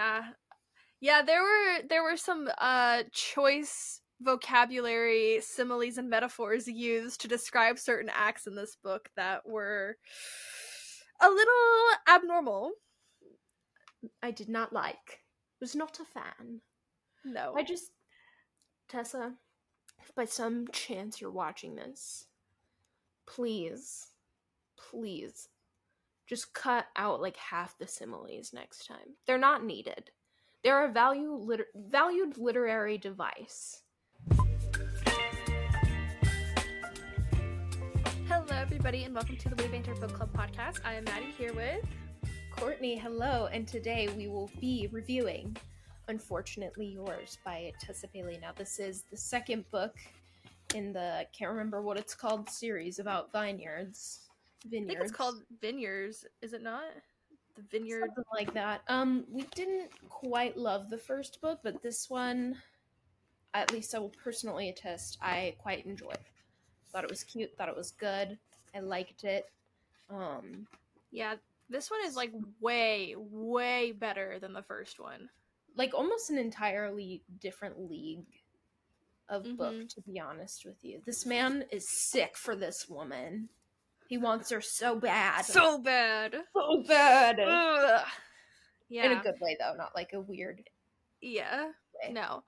Yeah. Yeah, there were there were some uh choice vocabulary, similes and metaphors used to describe certain acts in this book that were a little abnormal. I did not like. Was not a fan. No. I just Tessa, if by some chance you're watching this, please, please, just cut out like half the similes next time. They're not needed. They're a value liter- valued literary device. Hello, everybody, and welcome to the Witty Banter Book Club podcast. I am Maddie here with Courtney, hello, and today we will be reviewing Unfortunately Yours by Tessa Bailey. Now, this is the second book in the can't remember what it's called series about vineyards. I think it's called Vineyards, is it not? The Vineyard. something like that. Um, we didn't quite love the first book, but this one, at least I will personally attest, I quite enjoyed. Thought it was cute. Thought it was good. I liked it. Um, Yeah, this one is like way, way better than the first one. like almost an entirely different league of book, Mhm. to be honest with you. This man is sick for this woman. He wants her so bad. So bad. so bad. Ugh. Yeah. In a good way though, not like a weird Yeah. way. No.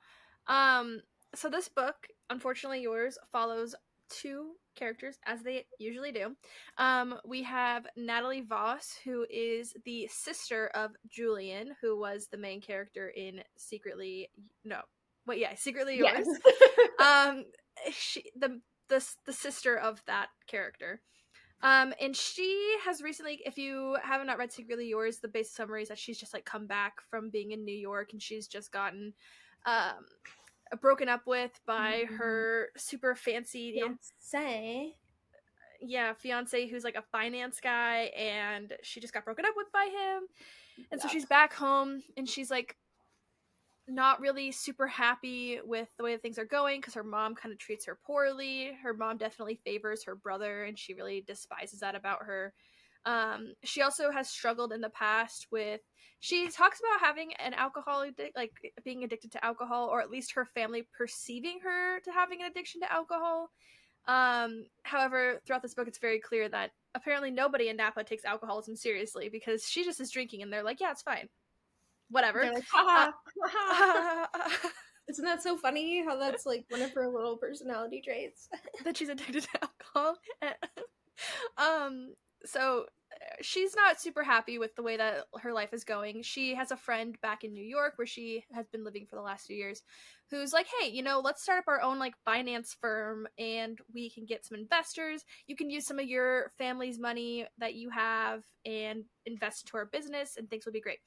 Um so this book, unfortunately yours, follows two characters as they usually do. Um we have Natalie Voss who is the sister of Julian who was the main character in Secretly no. Wait, yeah, Secretly Yours. Yes. um she the the the sister of that character. Um, and she has recently, if you haven't not read Secretly Yours, the basic summary is that she's just like come back from being in New York and she's just gotten um broken up with by Mhm. her super fancy Fiance. yeah fiance who's like a finance guy and she just got broken up with by him and so she's back home and she's like not really super happy with the way that things are going because her mom kind of treats her poorly. Her mom definitely favors her brother and she really despises that about her. Um, she also has struggled in the past with she talks about having an alcohol addic- like being addicted to alcohol or at least her family perceiving her to having an addiction to alcohol. Um, however, throughout this book, it's very clear that apparently nobody in Napa takes alcoholism seriously because she just is drinking and they're like, yeah, it's fine. Whatever. Like, "Ha, ha, ha." Isn't that so funny how that's like one of her little personality traits? that she's addicted to alcohol. um, so uh, she's not super happy with the way that her life is going. She has a friend back in New York where she has been living for the last few years who's like, "Hey, you know, let's start up our own like finance firm and we can get some investors. You can use some of your family's money that you have and invest into our business and things will be great."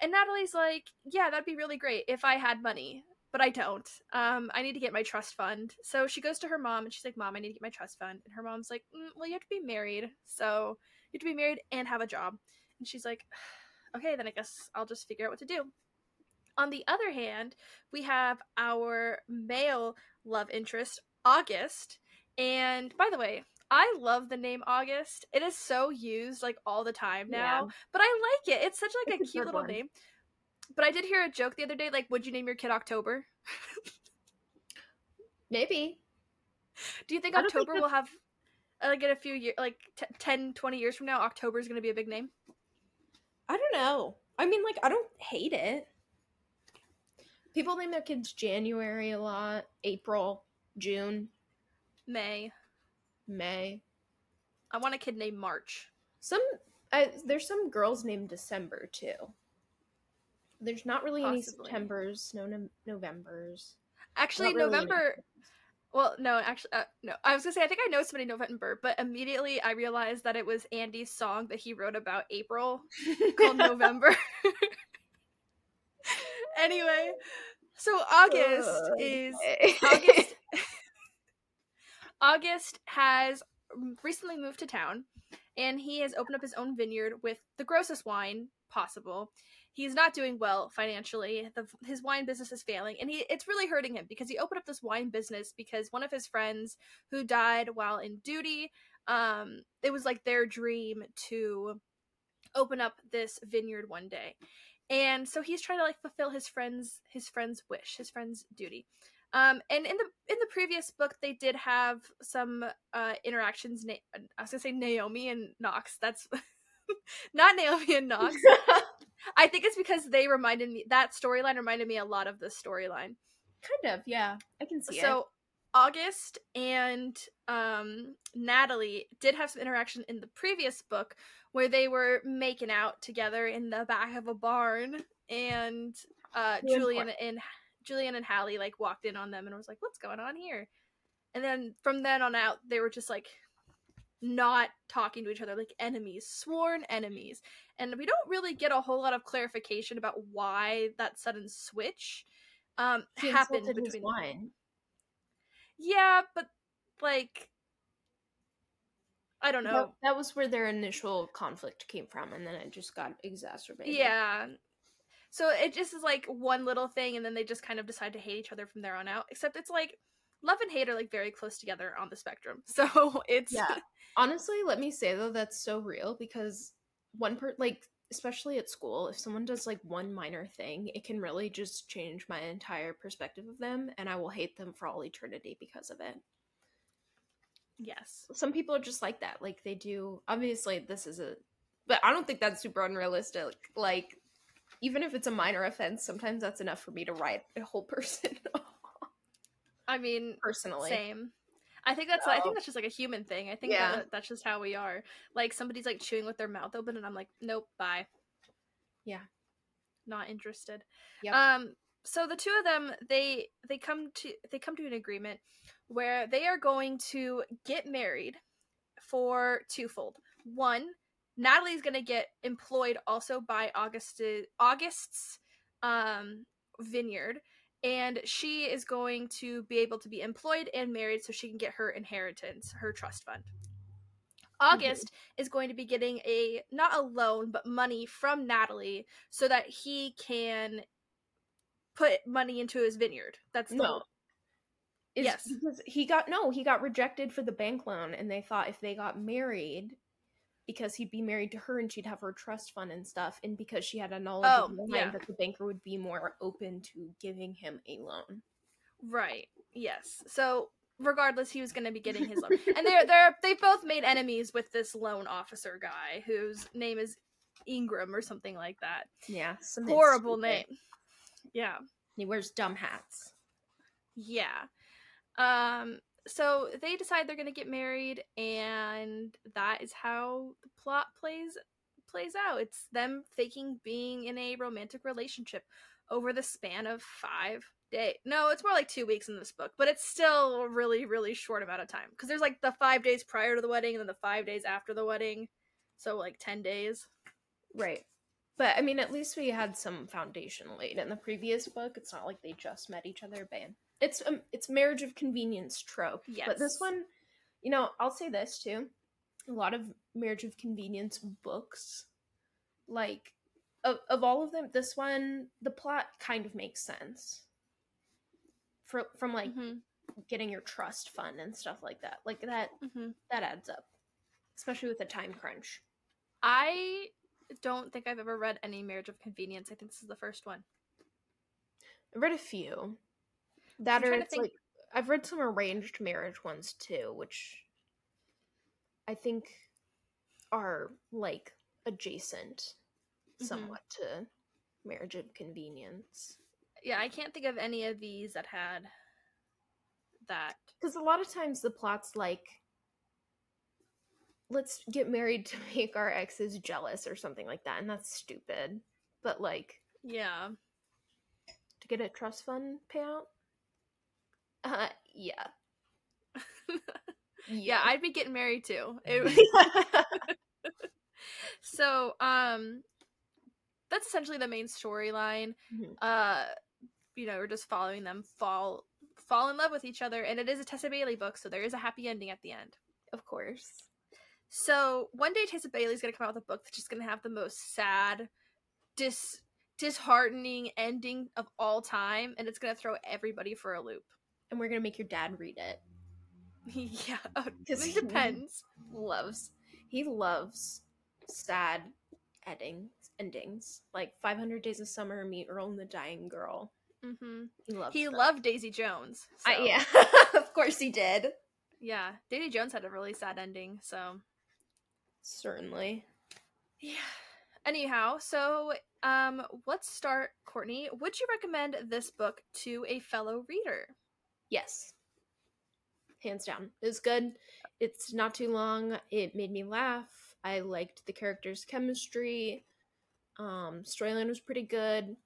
And Natalie's like, "Yeah, that'd be really great if I had money." But I don't. Um, I need to get my trust fund. So she goes to her mom and she's like, "Mom, I need to get my trust fund." And her mom's like, mm, "Well, you have to be married, so you have to be married and have a job." And she's like, "Okay, then I guess I'll just figure out what to do." On the other hand, we have our male love interest, August. And by the way, I love the name August. It is so used like all the time now, Yeah. but I like it. It's such like It's a a cute little one. name. But I did hear a joke the other day like, would you name your kid October? Maybe. Do you think don't think October will have uh, like in a few years, like t- 10, 20 years from now, October is going to be a big name? I don't know. I mean, like, I don't hate it. People name their kids January a lot, April, June, May. May. I want a kid named March. Some I, there's some girls named December too. There's not really any Septembers, no, no Novembers. Actually, really November. Well, no, actually, uh, no. I was gonna say I think I know somebody November, but immediately I realized that it was Andy's song that he wrote about April called November. anyway, so August is okay. August. August has recently moved to town, and he has opened up his own vineyard with the grossest wine possible. He's not doing well financially. The, his wine business is failing, and he it's really hurting him because he opened up this wine business because one of his friends who died while in duty, um, it was like their dream to open up this vineyard one day. and so he's trying to like fulfill his friend's his friend's wish, his friend's duty. Um, and in the in the previous book, they did have some uh, interactions. Na- I was gonna say Naomi and Knox. That's not Naomi and Knox. I think it's because they reminded me that storyline reminded me a lot of the storyline. kind of, yeah. I can see it. So August and um, Natalie did have some interaction in the previous book where they were making out together in the back of a barn, and uh, Julian and Julian and Hallie like walked in on them and was like, "What's going on here?" And then from then on out, they were just like not talking to each other, like enemies, sworn enemies. And we don't really get a whole lot of clarification about why that sudden switch um, happened between. wine. Yeah, but like I don't know. That, that was where their initial conflict came from, and then it just got exacerbated. Yeah. So it just is like one little thing and then they just kind of decide to hate each other from there on out. Except it's like love and hate are like very close together on the spectrum. So it's Yeah. Honestly, let me say though that's so real because one per like especially at school, if someone does like one minor thing, it can really just change my entire perspective of them and I will hate them for all eternity because of it. yes. Some people are just like that. Like they do obviously this is a but I don't think that's super unrealistic. Like even if it's a minor offense, sometimes that's enough for me to write a whole person I mean personally. same. I think that's I think that's just like a human thing. I think Yeah. that that's just how we are. Like somebody's like chewing with their mouth open and I'm like, "Nope, bye." Yeah. Not interested. Yep. Um so the two of them they they come to they come to an agreement where they are going to get married for twofold. One, Natalie's going to get employed also by August August's um vineyard and she is going to be able to be employed and married so she can get her inheritance, her trust fund. August is going to be getting a not a loan but money from Natalie so that he can put money into his vineyard. That's the No. Yes. because he got no, he got rejected for the bank loan, and they thought if they got married, because he'd be married to her and she'd have her trust fund and stuff, and because she had a knowledge Oh, of the yeah. that the banker would be more open to giving him a loan. Right. Yes. So regardless, he was going to be getting his loan, and they're they're they've both made enemies with this loan officer guy whose name is Ingram or something like that. Yeah, Horrible name. Yeah. He wears dumb hats. Yeah. Um so they decide they're going to get married and that is how the plot plays plays out. It's them faking being in a romantic relationship over the span of 5 days. No, it's more like 2 weeks in this book, but it's still a really really short amount of time because there's like the 5 days prior to the wedding and then the 5 days after the wedding. So like 10 days. Right. But I mean, at least we had some foundation laid in the previous book. It's not like they just met each other. Bam. It's um, it's marriage of convenience trope. But this one, you know, I'll say this too. A lot of marriage of convenience books, like of of all of them, this one the plot kind of makes sense. For, from like Mhm. getting your trust fund and stuff like that, like that Mhm. that adds up, especially with a time crunch. I don't think I've ever read any Marriage of Convenience. I think this is the first one. I've read a few. That are think- like I've read some arranged marriage ones too, which I think are like adjacent Mhm. somewhat to marriage of convenience. Yeah, I can't think of any of these that had that. Because a lot of times the plot's like let's get married to make our exes jealous or something like that, and that's stupid. But like Yeah. to get a trust fund payout? Uh yeah. Yeah, I'd be getting married too. It- so, um that's essentially the main storyline. Mhm. Uh you know, we're just following them fall fall in love with each other and it is a Tessa Bailey book, so there is a happy ending at the end. of course. So one day Tessa Bailey's gonna come out with a book that's just gonna have the most sad, dis disheartening ending of all time, and it's gonna throw everybody for a loop. And we're gonna make your dad read it. yeah, Because it depends. loves he loves sad endings endings. Like 500 Days of Summer, Meet Earl and the Dying Girl. hmm He loves He loved Daisy Jones. I- so- yeah, of course he did. yeah. Daisy Jones had a really sad ending. So Certainly. yeah. Anyhow, so um, let's start. Courtney, would you recommend this book to a fellow reader? Yes. Hands down. It was good. It's not too long. It made me laugh. I liked the characters' chemistry. Um, storyline was pretty good.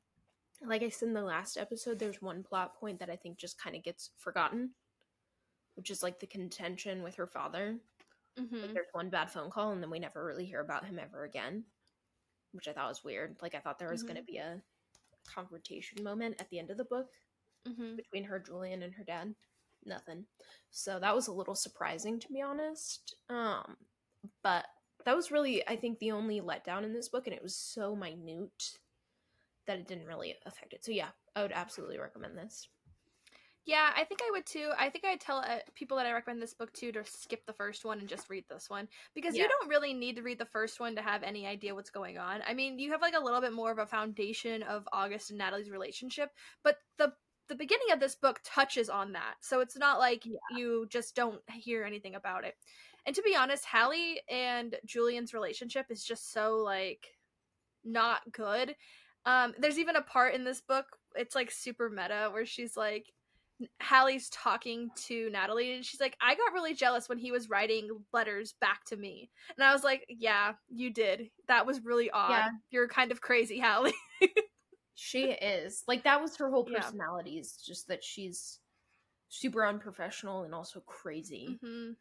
Like I said in the last episode, there's one plot point that I think just kind of gets forgotten, which is like the contention with her father. Mm-hmm. there's one bad phone call, and then we never really hear about him ever again, which I thought was weird. Like I thought there was Mhm. going to be a confrontation moment at the end of the book Mm-hmm. between her Julian and her dad. Nothing. So that was a little surprising to be honest. Um but that was really I think the only letdown in this book and it was so minute that it didn't really affect it. So yeah, I would absolutely recommend this. Yeah, I think I would too. I think I'd tell uh, people that I recommend this book to to skip the first one and just read this one because Yeah. you don't really need to read the first one to have any idea what's going on. I mean, you have like a little bit more of a foundation of August and Natalie's relationship, but the the beginning of this book touches on that. So it's not like Yeah. you just don't hear anything about it. And to be honest, Hallie and Julian's relationship is just so like not good. Um, there's even a part in this book, it's like super meta, where she's like, Hallie's talking to Natalie, and she's like, I got really jealous when he was writing letters back to me. And I was like, Yeah, you did. That was really odd. Yeah. You're kind of crazy, Hallie. She is. Like that was her whole Yeah. personality, is just that she's super unprofessional and also crazy. hmm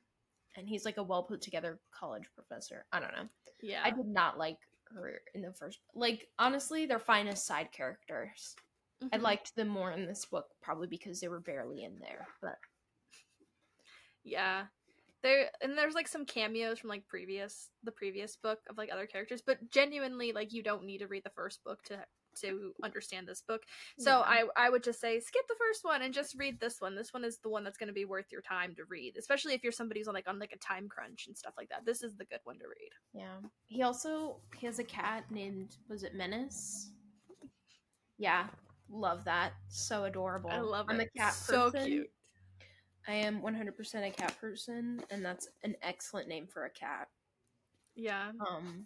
And he's like a well put together college professor. I don't know. Yeah. I did not like her in the first like honestly their finest side characters. I Mhm. liked them more in this book probably because they were barely in there. But Yeah. There and there's like some cameos from like previous the previous book of like other characters, but genuinely like you don't need to read the first book to to understand this book. So Yeah. I I would just say skip the first one and just read this one. This one is the one that's going to be worth your time to read, especially if you're somebody who's on like on like a time crunch and stuff like that. This is the good one to read. yeah. He also he has a cat named was it Menace? Yeah. Love that. So adorable. I love I'm it. a cat so person. cute. I am 100% a cat person and that's an excellent name for a cat. Yeah. Um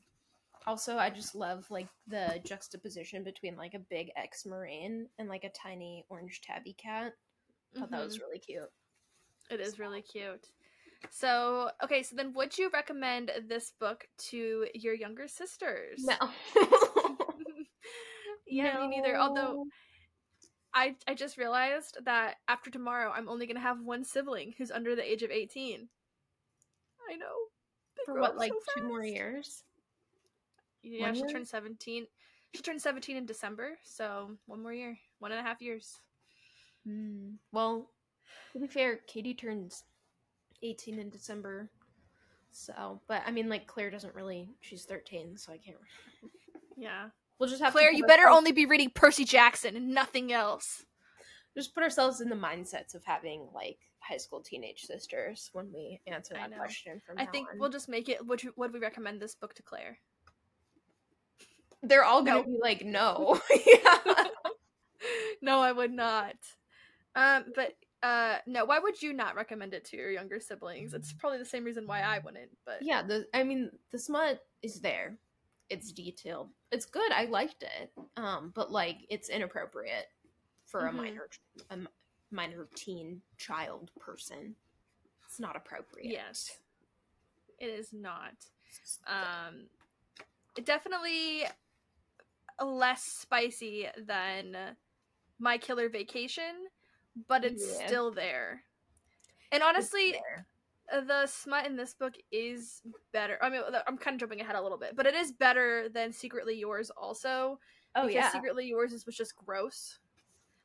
also I just love like the juxtaposition between like a big ex-marine and like a tiny orange tabby cat. I Thought that was Mhm. really cute. It is really cute. So, okay, so then would you recommend this book to your younger sisters? No. yeah, me neither. Although I I just realized that after tomorrow I'm only gonna have one sibling who's under the age of eighteen. I know. They for what like so two more years? Yeah, One she'll year? turn seventeen. She turned seventeen in December, so one more year, one and a half years. Hmm. Well, to be fair, Katie turns 18 in December. So, but I mean, like Claire doesn't really. She's 13, so I can't. Yeah, We'll just have Claire, you better ourselves- only be reading Percy Jackson and nothing else. just put ourselves in the mindsets of having like high school teenage sisters when we answer that question. From I think on. we'll just make it. Would you, would we recommend this book to Claire? They're all gonna No. be like, no. yeah. no, I would not. Um, but uh, no. Why would you not recommend it to your younger siblings? It's probably the same reason why I wouldn't. But yeah. The I mean, the smut is there. It's detailed. It's good. I liked it. Um, but like, it's inappropriate for Mhm. a minor, a minor teen child person. It's not appropriate. yes, it is not. Um, it definitely less spicy than My Killer Vacation, but it's Yeah. still there. And honestly, there. the smut in this book is better. I mean, I'm kind of jumping ahead a little bit, but it is better than Secretly Yours also. oh because yeah, Secretly Yours is was just gross.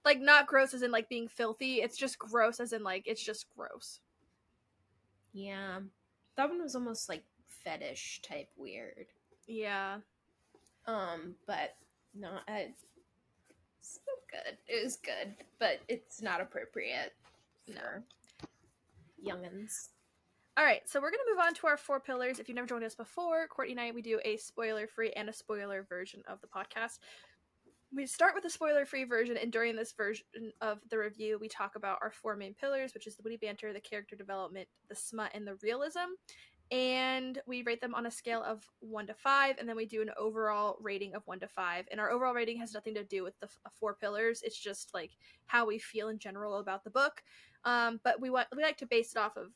Like not gross as in like being filthy. It's just gross as in like it's just gross. yeah. That one was almost like fetish type weird. Yeah. Um, but no, I, it's still good. It was good, but it's not appropriate No. youngins. All right, so we're going to move on to our four pillars. If you've never joined us before, Courtney and I, we do a spoiler free and a spoiler version of the podcast. We start with the spoiler free version, and during this version of the review, we talk about our four main pillars, which is the witty banter, the character development, the smut, and the realism. And we rate them on a scale of one to five, and then we do an overall rating of one to five. And our overall rating has nothing to do with the f- four pillars; it's just like how we feel in general about the book. Um, but we want we like to base it off of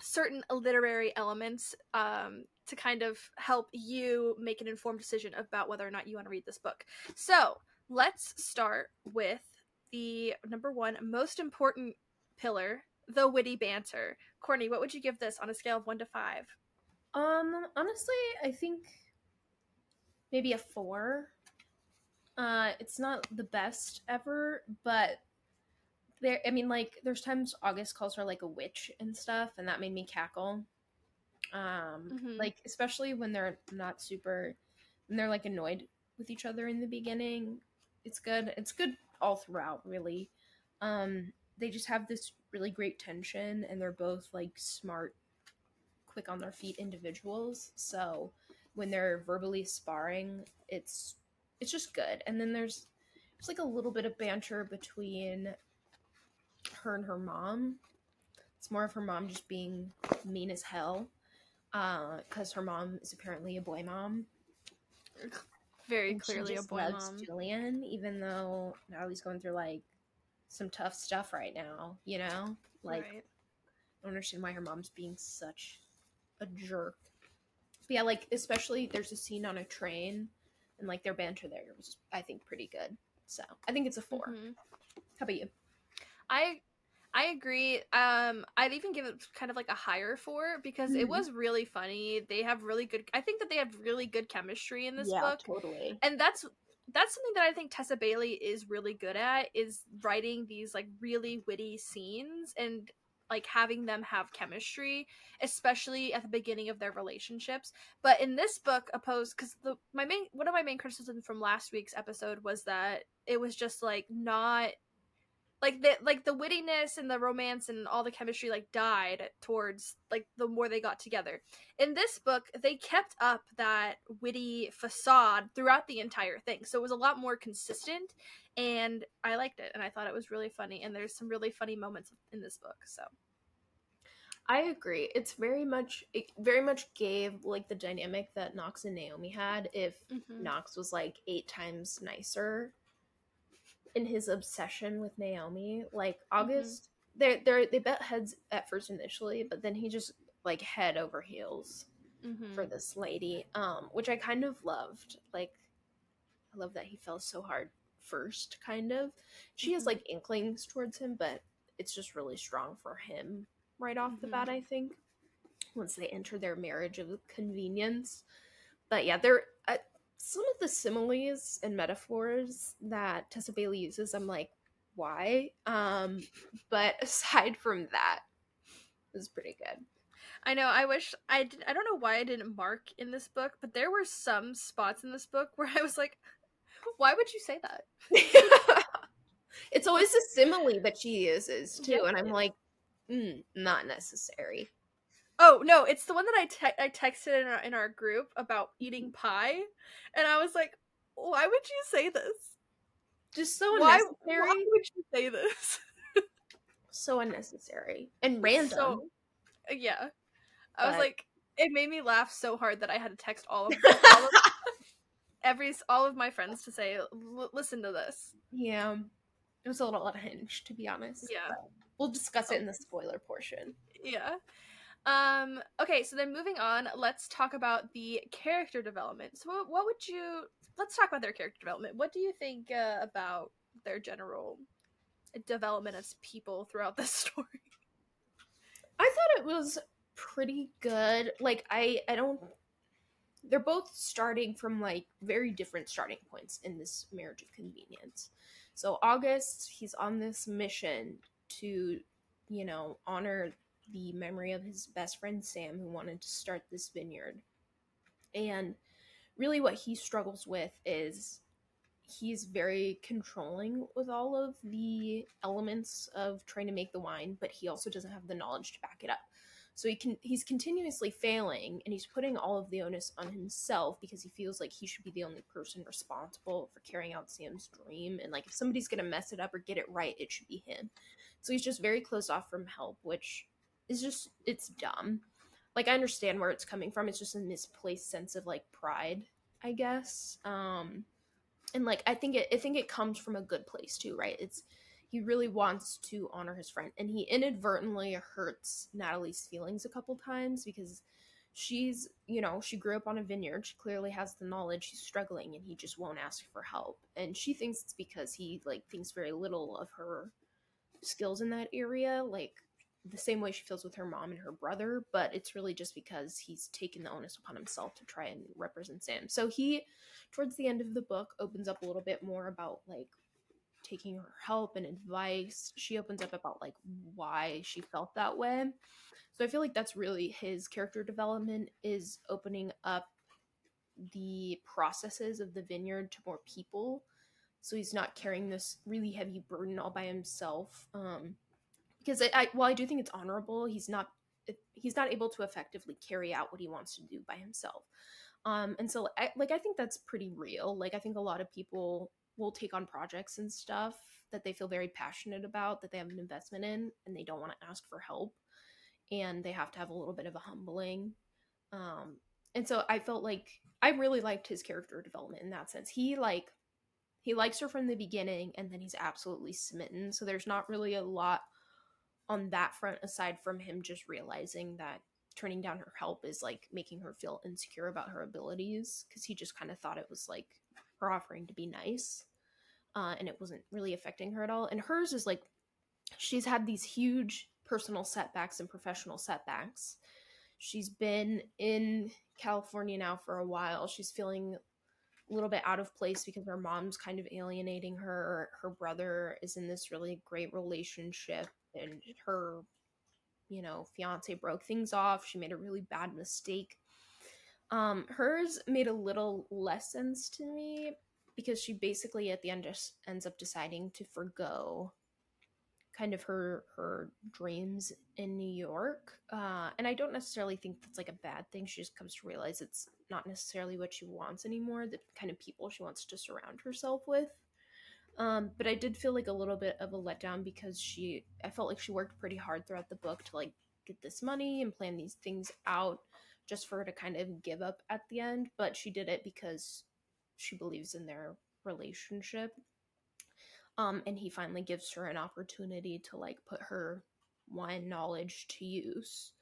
certain literary elements um, to kind of help you make an informed decision about whether or not you want to read this book. So let's start with the number one most important pillar the witty banter. Courtney, what would you give this on a scale of one to five? Um, honestly, I think maybe a four. Uh, it's not the best ever, but there i mean like there's times august calls her like a witch and stuff and that made me cackle um Mhm. like especially when they're not super when they're like annoyed with each other in the beginning it's good it's good all throughout really um they just have this really great tension and they're both like smart quick on their feet individuals so when they're verbally sparring it's it's just good and then there's there's like a little bit of banter between her and her mom. It's more of her mom just being mean as hell. Uh, because her mom is apparently a boy mom. Very and she clearly a boy loves mom. Julian, even though Natalie's going through like some tough stuff right now, you know? Like, right. I don't understand why her mom's being such a jerk. But yeah, like, especially there's a scene on a train, and like their banter there was, I think, pretty good. So I think it's a 4 Mhm. How about you? I I agree. Um, I'd even give it kind of like a higher four because it Mhm. was really funny. They have really good. I think that they have really good chemistry in this yeah, book, totally. and that's that's something that I think Tessa Bailey is really good at is writing these like really witty scenes and like having them have chemistry, especially at the beginning of their relationships. But in this book, opposed because the my main one of my main criticisms from last week's episode was that it was just like not like the like the wittiness and the romance and all the chemistry like died towards like the more they got together in this book they kept up that witty facade throughout the entire thing so it was a lot more consistent and i liked it and i thought it was really funny and there's some really funny moments in this book so I agree. It's very much it very much gave like the dynamic that Knox and Naomi had if Mhm. Knox was like eight times nicer in his obsession with Naomi. Like August they they they bet heads at first initially, but then he just like head over heels Mhm. for this lady. Um which I kind of loved. Like I love that he fell so hard first kind of. She has Mhm. like inklings towards him, but it's just really strong for him right off the Mhm. bat, I think. Once they enter their marriage of convenience. But yeah, there uh, some of the similes and metaphors that Tessa Bailey uses, I'm like, why? Um, but aside from that, it was pretty good. I know. I wish I did. I don't know why I didn't mark in this book, but there were some spots in this book where I was like, "Why would you say that?" it's always a simile that she uses too, and I'm like, mm, not necessary. Oh no, it's the one that I te- I texted in our in our group about eating pie, and I was like, "Why would you say this? Just so Why, unnecessary. why would you say this?" So unnecessary and random. So- uh, yeah, I was like, it made me laugh so hard that I had to text all of, all of every all of my friends to say, "L- "Listen to this." yeah, it was a little unhinged, to be honest. Yeah. but we'll discuss it oh. in the spoiler portion. Yeah. Um okay, so then moving on, let's talk about the character development. So what, would you let's talk about their character development. What do you think uh, about their general development as people throughout this story? I thought it was pretty good. Like I I don't they're both starting from like very different starting points in this marriage of convenience. So August, he's on this mission to, you know, honor the memory of his best friend Sam who wanted to start this vineyard. And really what he struggles with is he's very controlling with all of the elements of trying to make the wine, but he also doesn't have the knowledge to back it up. So he can he's continuously failing and he's putting all of the onus on himself because he feels like he should be the only person responsible for carrying out Sam's dream and like if somebody's going to mess it up or get it right, it should be him. So he's just very closed off from help, which is just it's dumb. Like I understand where it's coming from. It's just a misplaced sense of like pride, I guess. Um and like I think it I think it comes from a good place too, right? It's he really wants to honor his friend and he inadvertently hurts Natalie's feelings a couple times because she's, you know, she grew up on a vineyard. She clearly has the knowledge. She's struggling and he just won't ask for help. And she thinks it's because he like thinks very little of her skills in that area, like the same way she feels with her mom and her brother, but it's really just because he's taken the onus upon himself to try and represent Sam. So he towards the end of the book opens up a little bit more about like taking her help and advice. She opens up about like why she felt that way. So I feel like that's really his character development is opening up the processes of the vineyard to more people. So he's not carrying this really heavy burden all by himself. Um, because I, I while I do think it's honorable, he's not he's not able to effectively carry out what he wants to do by himself. Um, and so I, like I think that's pretty real. Like I think a lot of people will take on projects and stuff that they feel very passionate about that they have an investment in and they don't want to ask for help and they have to have a little bit of a humbling um and so i felt like i really liked his character development in that sense he like he likes her from the beginning and then he's absolutely smitten so there's not really a lot on that front aside from him just realizing that turning down her help is like making her feel insecure about her abilities because he just kind of thought it was like her offering to be nice uh, and it wasn't really affecting her at all. And hers is like she's had these huge personal setbacks and professional setbacks. She's been in california now for a while. She's feeling a little bit out of place because her mom's kind of alienating her. Her brother is in this really great relationship and her you know fiance broke things off she made a really bad mistake um, hers made a little less sense to me because she basically at the end just ends up deciding to forego kind of her her dreams in New York. Uh, and I don't necessarily think that's like a bad thing. She just comes to realize it's not necessarily what she wants anymore, the kind of people she wants to surround herself with. Um, but I did feel like a little bit of a letdown because she I felt like she worked pretty hard throughout the book to like get this money and plan these things out just for her to kind of give up at the end, but she did it because she believes in their relationship. Um, and he finally gives her an opportunity to like put her wine knowledge to use.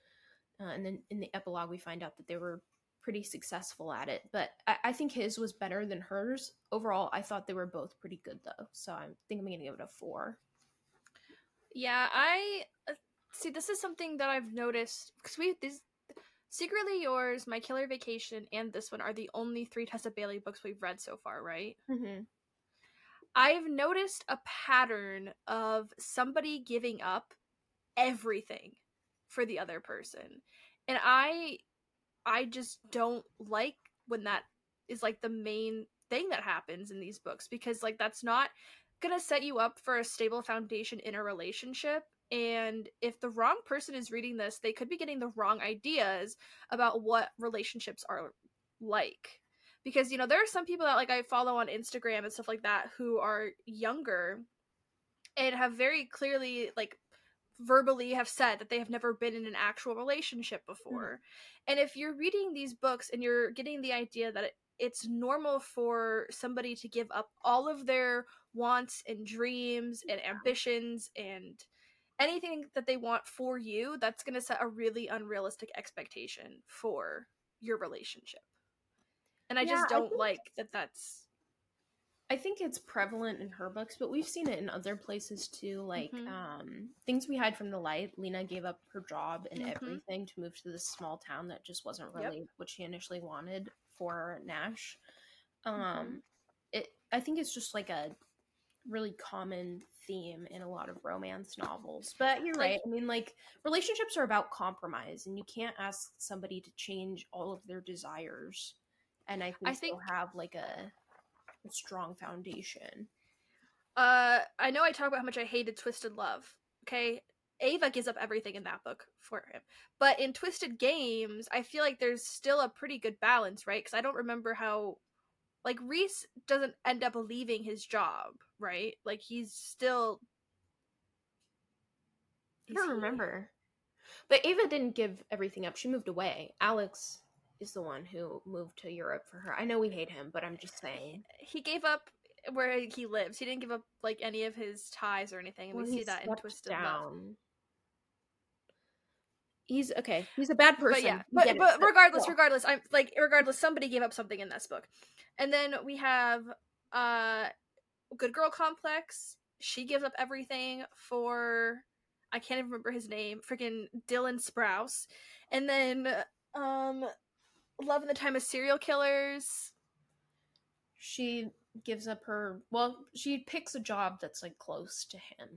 Uh, and then in the epilogue, we find out that they were pretty successful at it. But I, I, think his was better than hers. Overall, I thought they were both pretty good though. So I think I'm gonna give it a four. Yeah, I uh, see. This is something that I've noticed because we this Secretly Yours, My Killer Vacation, and this one are the only three Tessa Bailey books we've read so far, right? Mm-hmm. I've noticed a pattern of somebody giving up everything for the other person. And I I just don't like when that is like the main thing that happens in these books because like that's not going to set you up for a stable foundation in a relationship. And if the wrong person is reading this they could be getting the wrong ideas about what relationships are like. Because you know there are some people that like i follow on instagram and stuff like that who are younger and have very clearly like verbally have said that they have never been in an actual relationship before mm-hmm. and if you're reading these books and you're getting the idea that it, it's normal for somebody to give up all of their wants and dreams and ambitions and anything that they want for you, that's going to set a really unrealistic expectation for your relationship. And I yeah, just don't I think, like that that's I think it's prevalent in her books, but we've seen it in other places too, like mm-hmm. um Things We Hide from the Light. Lina gave up her job and mm-hmm. everything to move to this small town that just wasn't really yep. what she initially wanted for Nash. Um mm-hmm. it I think it's just like a really common theme in a lot of romance novels. But you're right. I mean, like, relationships are about compromise, and you can't ask somebody to change all of their desires. And I think, I think have like a strong foundation. Uh, I know I talk about how much I hated Twisted Love. Okay, Ava gives up everything in that book for him. But in Twisted Games, I feel like there's still a pretty good balance, right? Because I don't remember how, like Rhys doesn't end up leaving his job, right? Like he's still. I don't remember. But Ava didn't give everything up. She moved away. Alex is the one who moved to Europe for her. I know we hate him, but I'm just saying. He gave up where he lives. He didn't give up like any of his ties or anything, and Well, we see that in Twisted Love. He's okay. He's a bad person. But yeah, but get but regardless, still. regardless, I'm like regardless, somebody gave up something in this book, and then we have uh, Good Girl Complex. She gives up everything for I can't even remember his name, freaking Dylan Sprouse, and then um, Love in the Time of Serial Killers. she gives up her. Well, she picks a job that's like close to him.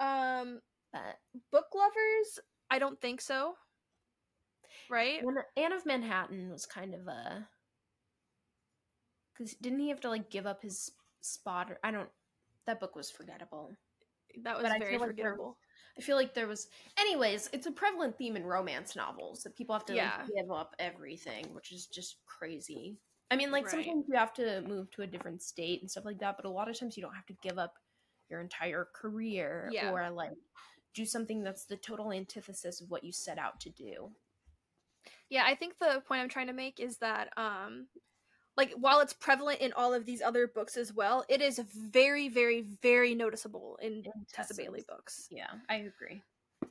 Um, But book lovers, I don't think so. Right? Anne, Anne of Manhattan was kind of a. Because didn't he have to like give up his spot? Or I don't. That book was forgettable. That was But I very feel like forgettable. I feel like there was. Anyways, it's a prevalent theme in romance novels that people have to Yeah. like, give up everything, which is just crazy. I mean, like Right. sometimes you have to move to a different state and stuff like that, but a lot of times you don't have to give up your entire career Yeah. or like do something that's the total antithesis of what you set out to do. Yeah, I think the point I'm trying to make is that um like while it's prevalent in all of these other books as well, it is very very very noticeable in In Tessa Bailey books. Yeah, I agree.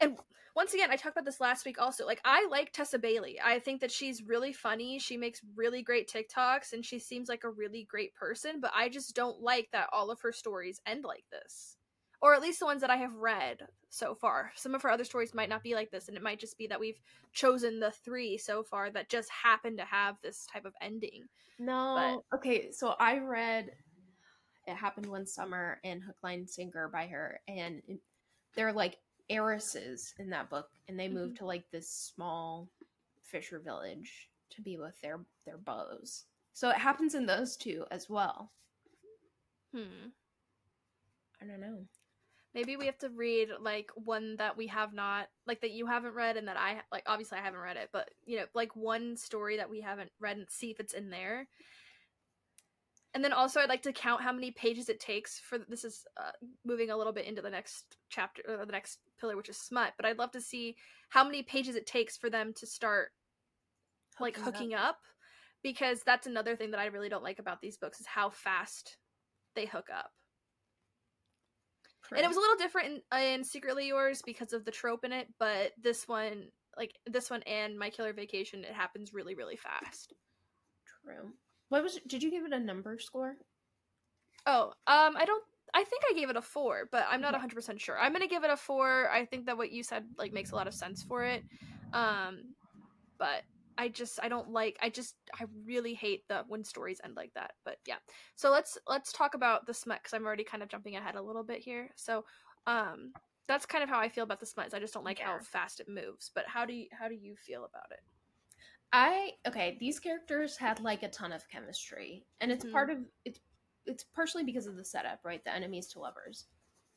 And once again, I talked about this last week also. Like I like Tessa Bailey. I think that she's really funny. She makes really great TikToks and she seems like a really great person, but I just don't like that all of her stories end like this. Or at least the ones that I have read so far. Some of her other stories might not be like this and it might just be that we've chosen the 3 so far that just happen to have this type of ending. No. okay, so I read It Happened One Summer and Hook, Line, Sinker by her, and they're like heiresses in that book, and they move to like this small fisher village to be with their their beaux. So it happens in those two as well. Hmm. I don't know. Maybe we have to read like one that we have not like that you haven't read and that I like obviously I haven't read it, but you know, like one story that we haven't read and see if it's in there. And then also I'd like to count how many pages it takes for this is uh, moving a little bit into the next chapter or the next pillar which is smut, but I'd love to see how many pages it takes for them to start like Hooking up. hooking up because that's another thing that I really don't like about these books is how fast they hook up. And it was a little different in, in Secretly Yours because of the trope in it, but this one, like this one and My Killer Vacation, it happens really, really fast. true. What was? Did you give it a number score? Oh, um, I don't. I think I gave it a four, but I'm not Okay. 100 percent sure. I'm gonna give it a four. I think that what you said like makes a lot of sense for it. Um, but I just I don't like. I just I really hate the when stories end like that. But yeah, so let's let's talk about the smut because I'm already kind of jumping ahead a little bit here. So, um, that's kind of how I feel about the smut. Is I just don't like how fast it moves. But how do you how do you feel about it? I okay, these characters had like a ton of chemistry, and it's Mhm. part of it's it's partially because of the setup, right? The enemies to lovers.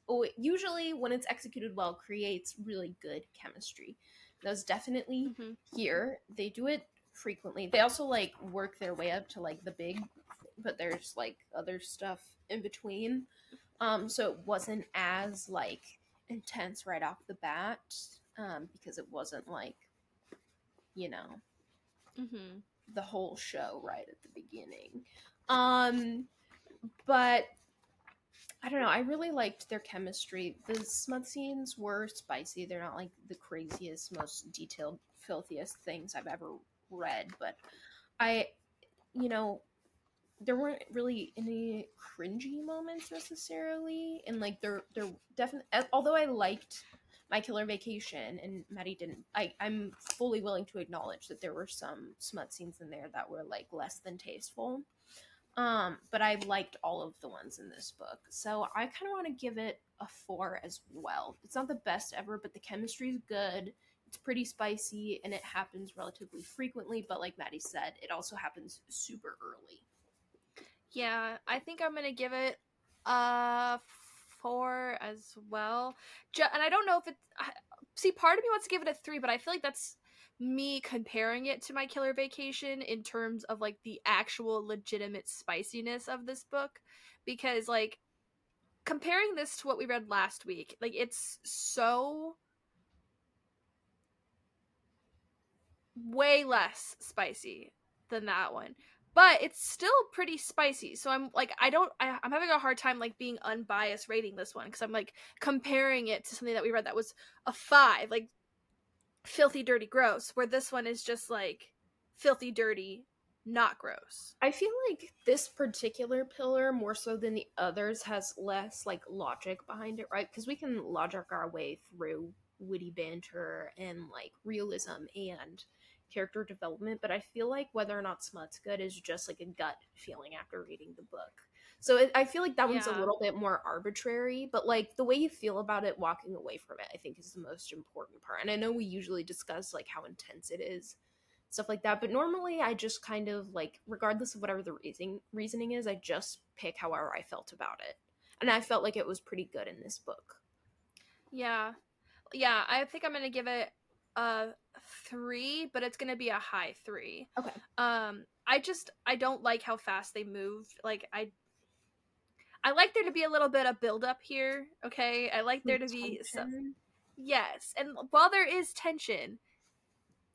Oh, usually when it's executed well, creates really good chemistry. That was definitely Mhm. here. They do it frequently. They also like work their way up to like the big, but there's like other stuff in between. Um, so it wasn't as like intense right off the bat, um, because it wasn't like, you know, Mm-hmm. the whole show right at the beginning. Um but I don't know, I really liked their chemistry. The smut scenes were spicy. They're not like the craziest, most detailed, filthiest things I've ever read, but I you know, there weren't really any cringy moments necessarily and like they're they're definitely although I liked my killer vacation and Maddie didn't I, I'm fully willing to acknowledge that there were some smut scenes in there that were like less than tasteful. Um, but I liked all of the ones in this book. So I kind of want to give it a four as well. It's not the best ever, but the chemistry is good. It's pretty spicy and it happens relatively frequently, but like Maddie said, it also happens super early. Yeah, I think I'm gonna give it a four as well. And I don't know if it's see part of me wants to give it a three, but I feel like that's me comparing it to my killer vacation in terms of like the actual legitimate spiciness of this book because like comparing this to what we read last week like it's so way less spicy than that one but it's still pretty spicy so i'm like i don't I, i'm having a hard time like being unbiased rating this one because i'm like comparing it to something that we read that was a five like filthy dirty gross where this one is just like filthy dirty not gross I feel like this particular pillar, more so than the others, has less like logic behind it, right? Because we can logic our way through witty banter and like realism and character development, but I feel like whether or not smut's good is just like a gut feeling after reading the book. So it, I feel like that one's a little bit more arbitrary, but like the way you feel about it walking away from it, I think is the most important part. And I know we usually discuss like how intense it is, stuff like that, but normally I just kind of like, regardless of whatever the reasoning reasoning is, I just pick however I felt about it, and I felt like it was pretty good in this book. Yeah. Yeah, I think I'm going to give it a 3, but it's going to be a high 3. Okay. Um I just I don't like how fast they moved. Like I I like there to be a little bit of build up here, okay? I like there to be some Yes, and while there is tension,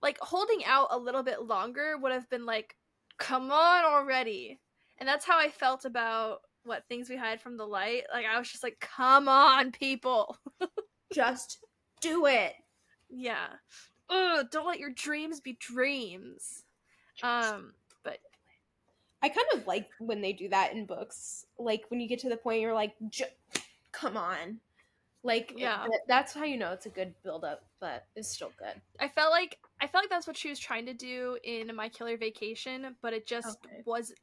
like holding out a little bit longer would have been like, come on already. And that's how I felt about what things we hide from the light. Like I was just like, come on, people. just do it. Yeah. Ugh, don't let your dreams be dreams. Um, but I kind of like when they do that in books. Like when you get to the point you're like, J- come on. Like Yeah. th- that's how you know it's a good build up, but it's still good. I felt like I felt like that's what she was trying to do in My Killer Vacation, but it just Okay. was.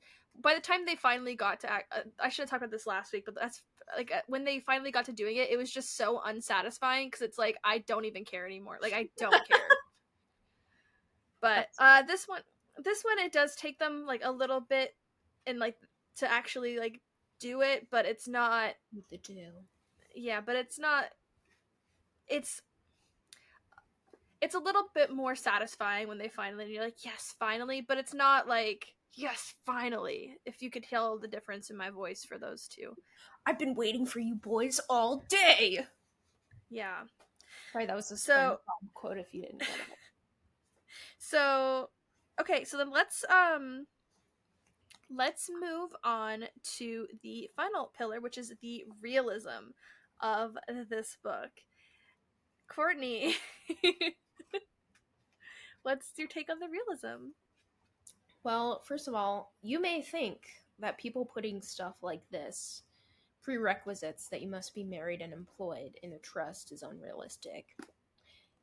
By the time they finally got to, act, uh, I should have talked about this last week, but that's like uh, when they finally got to doing it, it was just so unsatisfying because it's like I don't even care anymore. Like I don't care. But uh, this one, this one, it does take them like a little bit, and like to actually like do it, but it's not the do. yeah but it's not it's it's a little bit more satisfying when they finally you're like yes finally but it's not like yes finally if you could tell the difference in my voice for those two I've been waiting for you boys all day. yeah Sorry, that was a So- quote if you didn't get it. so okay so then let's um let's move on to the final pillar which is the realism of this book courtney what's your take on the realism Well, first of all, you may think that people putting stuff like this, prerequisites that you must be married and employed in a trust, is unrealistic.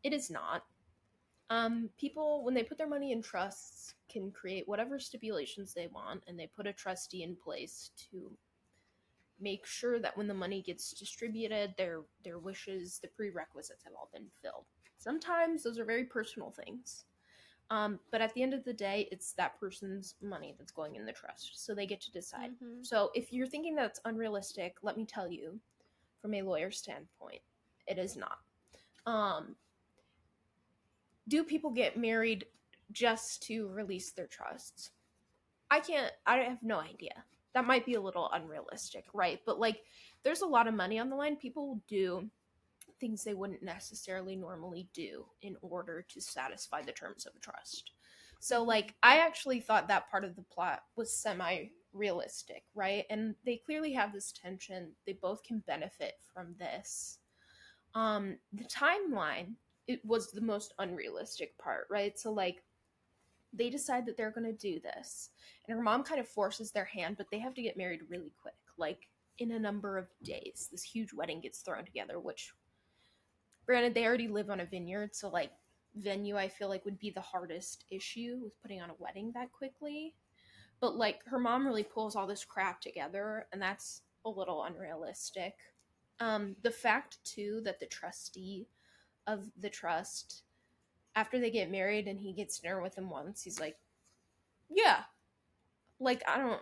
It is not. Um, people, when they put their money in trusts, can create whatever stipulations they want, and they put a trustee in place to make sure that when the money gets distributed, their their wishes, the prerequisites have all been filled. Sometimes those are very personal things. Um, but at the end of the day, it's that person's money that's going in the trust, so they get to decide. Mhm. So if you're thinking that's unrealistic, let me tell you, from a lawyer standpoint, it is not. Um, do people get married just to release their trusts? I can't. I have no idea. That might be a little unrealistic, right? But like, there's a lot of money on the line. People will do things they wouldn't necessarily normally do in order to satisfy the terms of a trust. So, like, I actually thought that part of the plot was semi realistic, right? And they clearly have this tension. They both can benefit from this. Um, the timeline, it was the most unrealistic part, right? So, like, they decide that they're going to do this, and her mom kind of forces their hand, but they have to get married really quick, like in a number of days. This huge wedding gets thrown together, which granted they already live on a vineyard so like venue i feel like would be the hardest issue with putting on a wedding that quickly. But like her mom really pulls all this crap together and that's a little unrealistic. Um the fact too that the trustee of the trust after they get married and he gets dinner with him once he's like yeah. Like i don't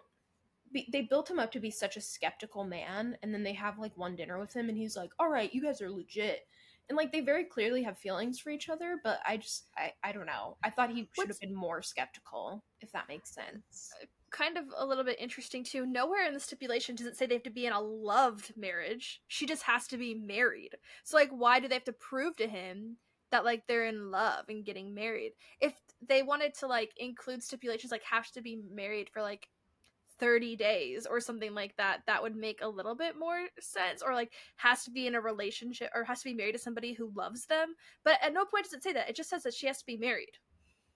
they built him up to be such a skeptical man and then they have like one dinner with him and he's like all right you guys are legit and like they very clearly have feelings for each other but i just i, I don't know i thought he should have been more skeptical if that makes sense uh, kind of a little bit interesting too. Nowhere in the stipulation does it say they have to be in a loved marriage. She just has to be married. So like why do they have to prove to him that like they're in love and getting married? If they wanted to like include stipulations like has to be married for like 30 days or something like that, that would make a little bit more sense or like has to be in a relationship or has to be married to somebody who loves them. But at no point does it say that. It just says that she has to be married.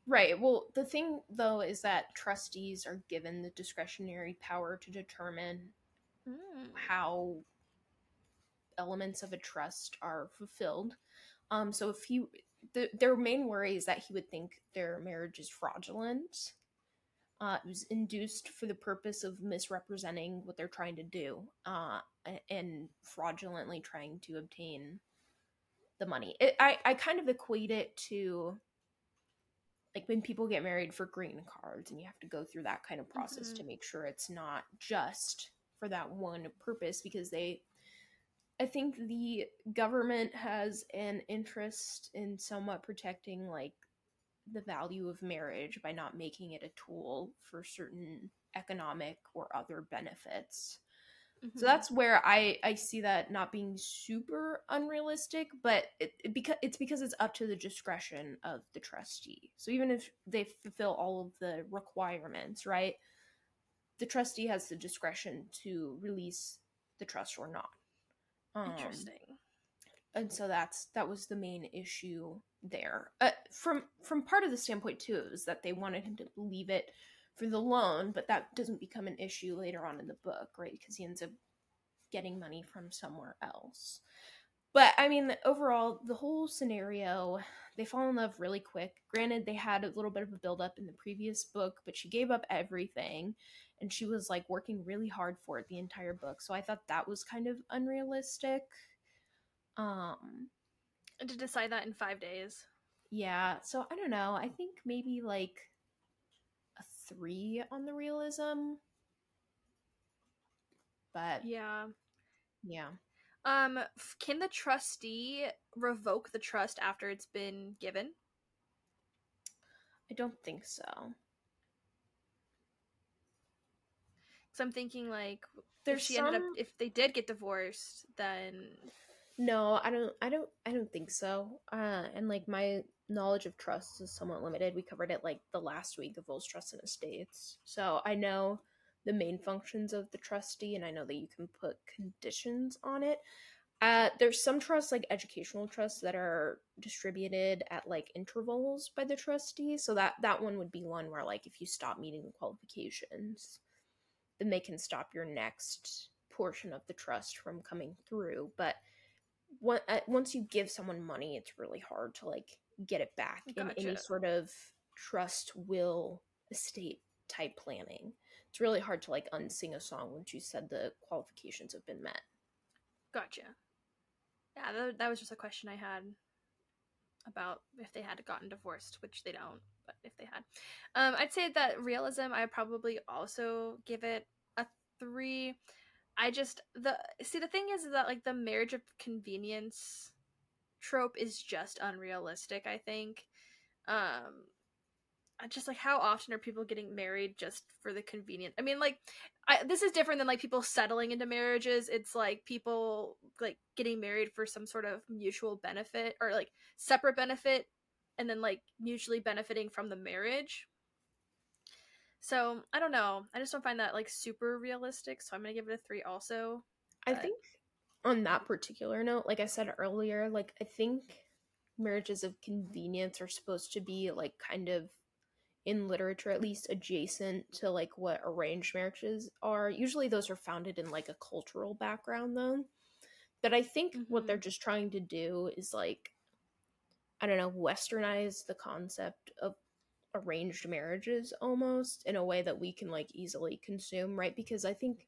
right well the thing though is that trustees are given the discretionary power to determine how elements of a trust are fulfilled. Um, so if he, the, their main worry is that he would think their marriage is fraudulent. Uh, it was induced for the purpose of misrepresenting what they're trying to do uh, and fraudulently trying to obtain the money. It, I, I kind of equate it to like when people get married for green cards and you have to go through that kind of process Mhm. to make sure it's not just for that one purpose because they I think the government has an interest in somewhat protecting like the value of marriage by not making it a tool for certain economic or other benefits. So Mhm. that's where I I see that not being super unrealistic, but it, it because it's because it's up to the discretion of the trustee. So even if they fulfill all of the requirements, right? The trustee has the discretion to release the trust or not. Um, interesting. and so that's that was the main issue there. Uh, from from part of the standpoint too is that they wanted him to leave it for the loan but that doesn't become an issue later on in the book right? Because he ends up getting money from somewhere else. But i mean overall the whole scenario they fall in love really quick. Granted they had a little bit of a build up in the previous book but she gave up everything and she was like working really hard for it the entire book. So i thought that was kind of unrealistic. Um And to decide that in five days. yeah so i don't know i think maybe like a three on the realism but Yeah. yeah Um, can the trustee revoke the trust after it's been given? i don't think so Because I'm thinking like, if she some ended up, if they did get divorced, then no i don't i don't i don't think so uh and like my knowledge of trusts is somewhat limited. We covered it like the last week of wills trust and estates. So i know the main functions of the trustee and i know that you can put conditions on it. Uh there's some trusts like educational trusts that are distributed at like intervals by the trustee. So that that one would be one where like if you stop meeting the qualifications then they can stop your next portion of the trust from coming through. But once you give someone money it's really hard to like get it back in any sort of trust will estate type planning it's really hard to like unsing a song once you said the qualifications have been met gotcha. Yeah, that, that was just a question I had about if they had gotten divorced, which they don't, but if they had. Um, I'd say that realism, I probably also give it a three. I just the see the thing is that like the marriage of convenience trope is just unrealistic. I think. Um, just like how often are people getting married just for the convenience? I mean, like, I, this is different than like people settling into marriages. It's like people like getting married for some sort of mutual benefit or like separate benefit, and then like mutually benefiting from the marriage. So I don't know. I just don't find that like super realistic. So I'm gonna give it a three. Also, i think on that particular note like i said earlier like i think marriages of convenience are supposed to be like kind of in literature at least adjacent to like what arranged marriages are usually those are founded in like a cultural background though but i think what Mhm. they're just trying to do is like i don't know westernize the concept of arranged marriages almost in a way that we can like easily consume right because i think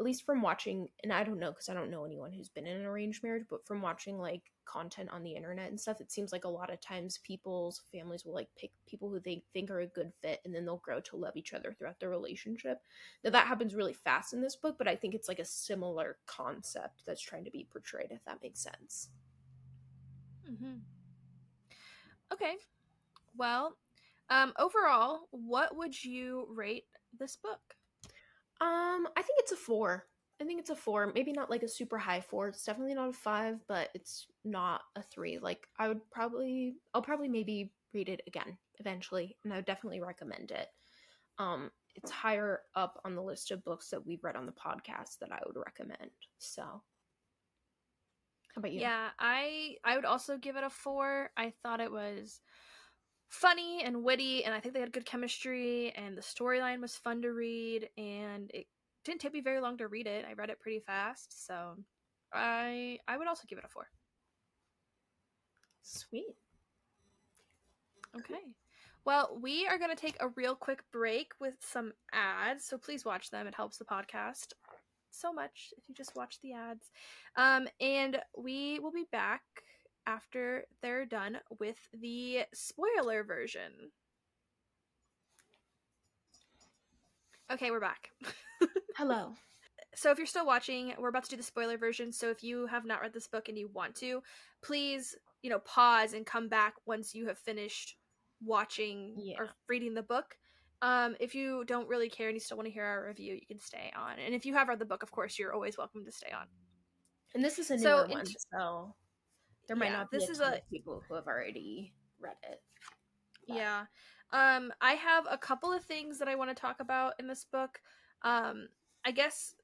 at least from watching, and I don't know because I don't know anyone who's been in an arranged marriage, but from watching like content on the internet and stuff, it seems like a lot of times people's families will like pick people who they think are a good fit and then they'll grow to love each other throughout their relationship. Now that happens really fast in this book, but I think it's like a similar concept that's trying to be portrayed, if that makes sense. Mm-hmm. Okay. Well, um, overall, what would you rate this book? Um, I think it's a four. I think it's a four. Maybe not like a super high four. It's definitely not a five, but it's not a three. Like I would probably, I'll probably maybe read it again eventually, and I would definitely recommend it. Um, it's higher up on the list of books that we've read on the podcast that I would recommend. So, how about you? Yeah, I I would also give it a four. I thought it was funny and witty, and I think they had good chemistry, and the storyline was fun to read, and it didn't take me very long to read it. I read it pretty fast, so I I would also give it a four. Sweet. Okay. Well, we are going to take a real quick break with some ads, so please watch them. It helps the podcast so much if you just watch the ads. Um, and we will be back after they're done with the spoiler version. Okay, we're back. Hello. So if you're still watching, we're about to do the spoiler version. So if you have not read this book and you want to, please, you know, pause and come back once you have finished watching Yeah. or reading the book. Um, if you don't really care and you still want to hear our review, you can stay on. And if you have read the book, of course, you're always welcome to stay on. And this is a So newer in one, t- so there might Yeah, not be this a is a- of people who have already read it. But- Yeah. Um, I have a couple of things that I want to talk about in this book. Um, I guess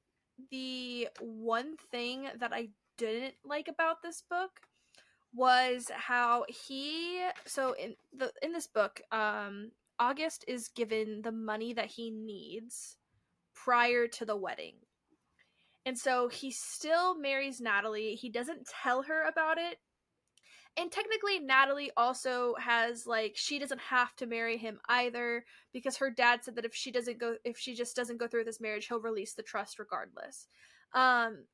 the one thing that I didn't like about this book was how he so in the in this book, um, August is given the money that he needs prior to the wedding. And so he still marries Natalie. He doesn't tell her about it and technically natalie also has like she doesn't have to marry him either because her dad said that if she doesn't go if she just doesn't go through this marriage he'll release the trust regardless. Um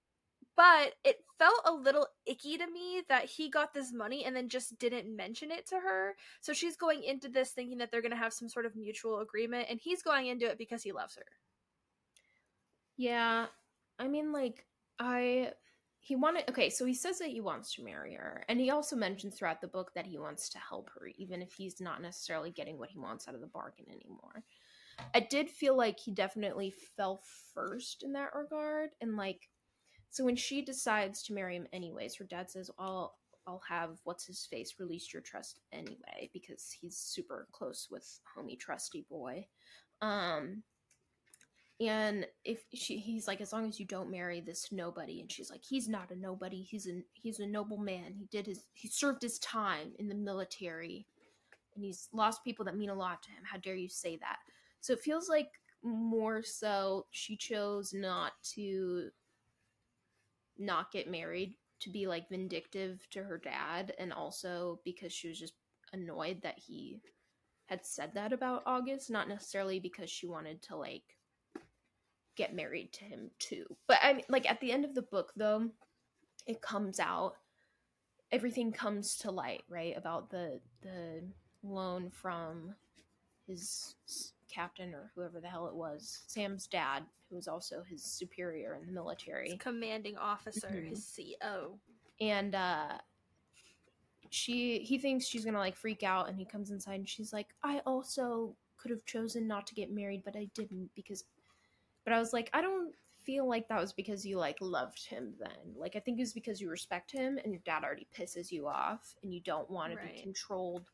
but it felt a little icky to me that he got this money and then just didn't mention it to her. So she's going into this thinking that they're going to have some sort of mutual agreement and he's going into it because he loves her. Yeah, I mean, like, I. He wanted. Okay, so he says that he wants to marry her. And he also mentions throughout the book that he wants to help her, even if he's not necessarily getting what he wants out of the bargain anymore. I did feel like he definitely fell first in that regard. And, like, so when she decides to marry him anyways, her dad says, I'll. I'll have what's his face release your trust anyway because he's super close with homie trusty boy. Um and if she he's like as long as you don't marry this nobody and she's like he's not a nobody. He's a he's a noble man. He did his he served his time in the military and he's lost people that mean a lot to him. How dare you say that? So it feels like more so she chose not to not get married to be like vindictive to her dad and also because she was just annoyed that he had said that about August not necessarily because she wanted to like get married to him too. But I mean, like at the end of the book, though, it comes out. Everything comes to light, right? About the the loan from his captain or whoever the hell it was, Sam's dad, who was also his superior in the military his commanding officer Mhm. his co and uh she he thinks she's gonna like freak out and he comes inside and she's like i also could have chosen not to get married but i didn't because but i was like i don't feel like that was because you like loved him then. Like i think it was because you respect him and your dad already pisses you off and you don't want to be controlled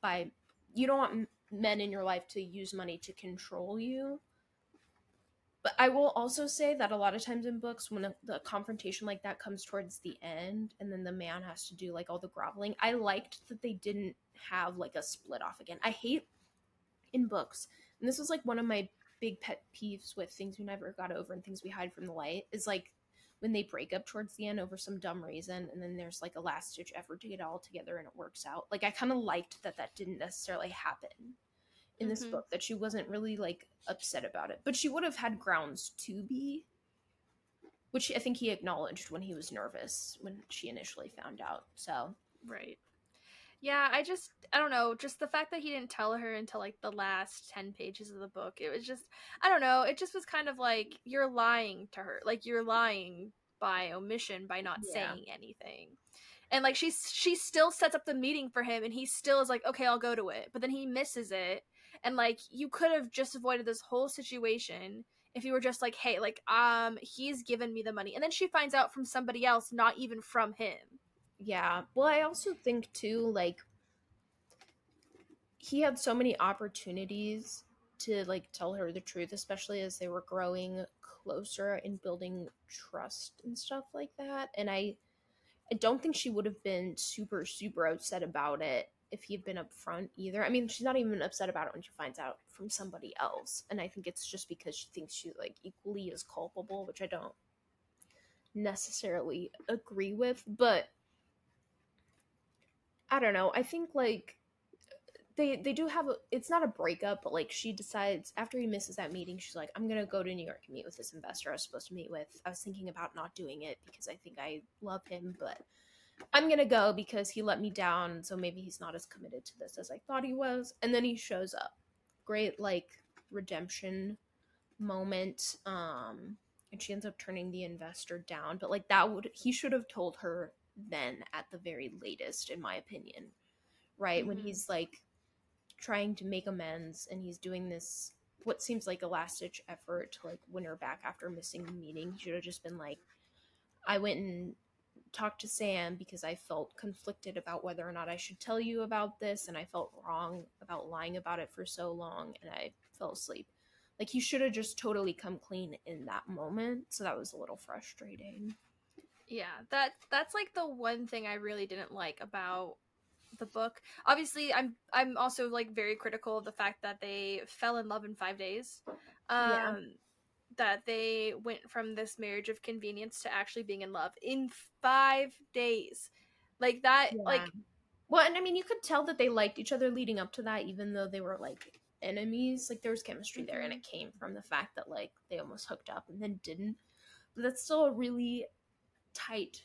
by you don't want men in your life to use money to control you. But I will also say that a lot of times in books, when a, the confrontation like that comes towards the end, and then the man has to do like all the groveling, I liked that they didn't have like a split off again. I hate in books, and this was like one of my big pet peeves with things we never got over and things we hide from the light is like when they break up towards the end over some dumb reason, and then there's like a last ditch effort to get it all together and it works out. Like I kind of liked that that didn't necessarily happen in this Mhm. book that she wasn't really like upset about it but she would have had grounds to be which I think he acknowledged when he was nervous when she initially found out. So Right. Yeah, I just I don't know, just the fact that he didn't tell her until like the last 10 pages of the book. It was just I don't know, it just was kind of like you're lying to her. Like you're lying by omission by not Yeah. saying anything. And like she's she still sets up the meeting for him and he still is like, "Okay, I'll go to it." But then he misses it. And like you could have just avoided this whole situation if you were just like, "Hey, like um he's given me the money." And then she finds out from somebody else, not even from him. Yeah. Well, I also think too, like he had so many opportunities to like tell her the truth, especially as they were growing closer and building trust and stuff like that. And I I don't think she would have been super, super upset about it if he had been upfront either. I mean, she's not even upset about it when she finds out from somebody else. And I think it's just because she thinks she's like equally as culpable, which I don't necessarily agree with, but I don't know. I think like they they do have a it's not a breakup, but like she decides after he misses that meeting, she's like, I'm gonna go to New York and meet with this investor I was supposed to meet with. I was thinking about not doing it because I think I love him, but I'm gonna go because he let me down, so maybe he's not as committed to this as I thought he was. And then he shows up. Great like redemption moment. Um and she ends up turning the investor down. But like that would he should have told her then at the very latest, in my opinion. Right? When Mhm. he's like trying to make amends and he's doing this what seems like a last ditch effort to like win her back after missing the meeting. He should have just been like, I went and talked to Sam because I felt conflicted about whether or not I should tell you about this and I felt wrong about lying about it for so long and I fell asleep. Like he should have just totally come clean in that moment. So that was a little frustrating. Yeah, that that's like the one thing I really didn't like about the book. Obviously, I'm I'm also like very critical of the fact that they fell in love in 5 days. Um Yeah. that they went from this marriage of convenience to actually being in love in 5 days. Like that like well, and I mean, you could tell that they liked each other leading up to that, even though they were like enemies. Like there was chemistry there, and it came from the fact that like they almost hooked up and then didn't. But that's still a really tight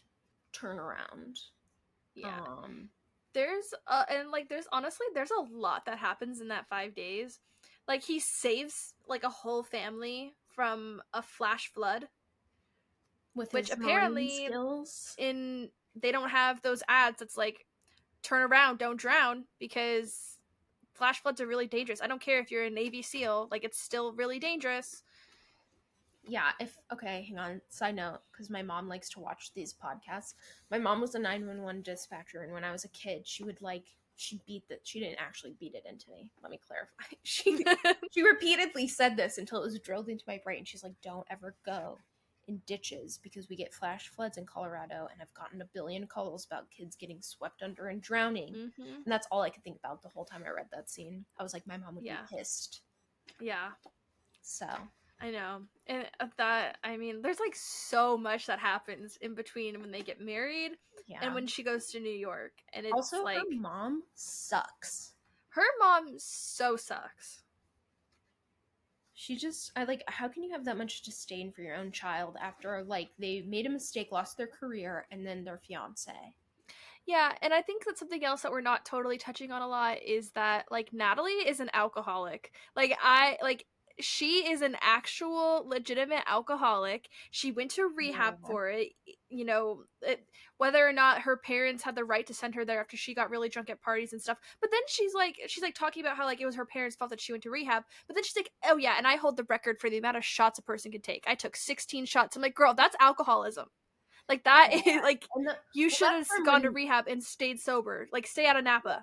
turnaround. yeah. Um, there's uh and like there's honestly there's a lot that happens in that five days like he saves like a whole family from a flash flood with Which his apparently- skills. in they don't have those ads that's like turn around don't drown because flash floods are really dangerous i don't care if you're a navy seal like it's still really dangerous yeah if okay hang on side note because my mom likes to watch these podcasts. My mom was a 911 dispatcher and when i was a kid she would like she beat that she didn't actually beat it into me. Let me clarify. She she repeatedly said this until it was drilled into my brain. She's like don't ever go in ditches because we get flash floods in colorado and i've gotten a billion calls about kids getting swept under and drowning. Hmm and that's all i could think about the whole time i read that scene. I was like my mom would Yeah. be pissed. Yeah. So I know. And that, I mean, there's like so much that happens in between when they get married yeah and when she goes to New York. And it's also like, her mom sucks her mom so sucks. She just, I like, how can you have that much disdain for your own child after, like, they made a mistake, lost their career, and then their fiance? Yeah, and I think that something else that we're not totally touching on a lot is that like Natalie is an alcoholic. Like I like she is an actual legitimate alcoholic. She went to rehab Yeah. for it. You know, it, whether or not her parents had the right to send her there after she got really drunk at parties and stuff. But then she's like she's like talking about how like it was her parents' fault that she went to rehab. But then she's like, "Oh yeah, and I hold the record for the amount of shots a person can take. I took 16 shots." I'm like, "Girl, that's alcoholism." Like that Yeah. like the, you should have gone to rehab and stayed sober. Like stay out of Napa.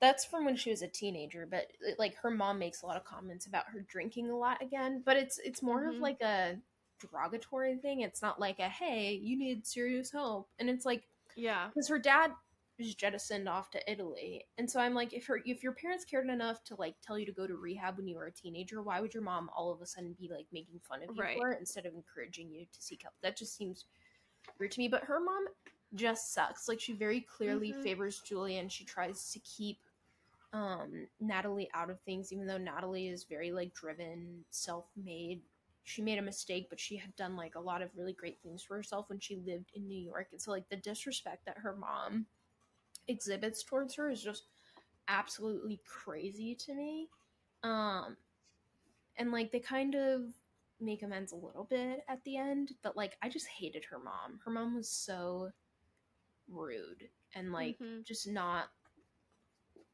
That's from when she was a teenager, but like her mom makes a lot of comments about her drinking a lot again. But it's it's more Mhm. of like a derogatory thing. It's not like a hey, you need serious help, and it's like Yeah. because her dad was jettisoned off to Italy, and so I'm like, if her if your parents cared enough to like tell you to go to rehab when you were a teenager, why would your mom all of a sudden be like making fun of you Right. for it instead of encouraging you to seek help? That just seems weird to me. But her mom just sucks. Like she very clearly Mhm. favors Julia, and she tries to keep um Natalie out of things, even though Natalie is very like driven, self-made. she made a mistake, but she had done like a lot of really great things for herself when she lived in New York. And so like the disrespect that her mom exhibits towards her is just absolutely crazy to me. Um and like they kind of make amends a little bit at the end, but like I just hated her mom. Her mom was so rude and like Mhm. just not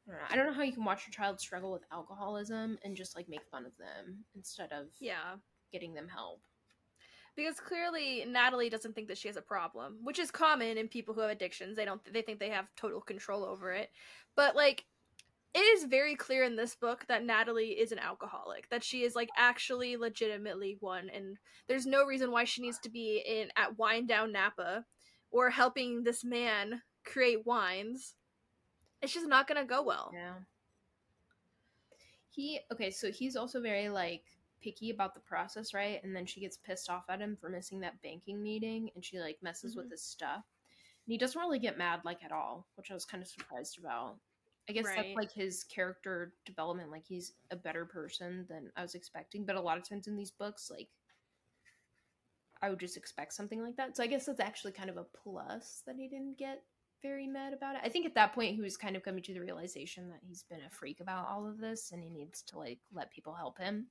I don't, know. I don't know how you can watch your child struggle with alcoholism and just like make fun of them instead of Yeah. getting them help. Because clearly Natalie doesn't think that she has a problem, which is common in people who have addictions. They don't they think they have total control over it. But like it is very clear in this book that Natalie is an alcoholic, that she is like actually legitimately one and there's no reason why she needs to be in at Wine Down Napa or helping this man create wines. It's just not going to go well. Yeah. He okay, so he's also very like picky about the process, right? And then she gets pissed off at him for missing that banking meeting and she like messes with Mhm. his stuff. And he doesn't really get mad like at all, which I was kind of surprised about. I guess Right. that's like his character development, like he's a better person than I was expecting. But a lot of times in these books, like I would just expect something like that. So I guess that's actually kind of a plus that he didn't get very mad about it. I think at that point he was kind of coming to the realization that he's been a freak about all of this and he needs to like let people help him.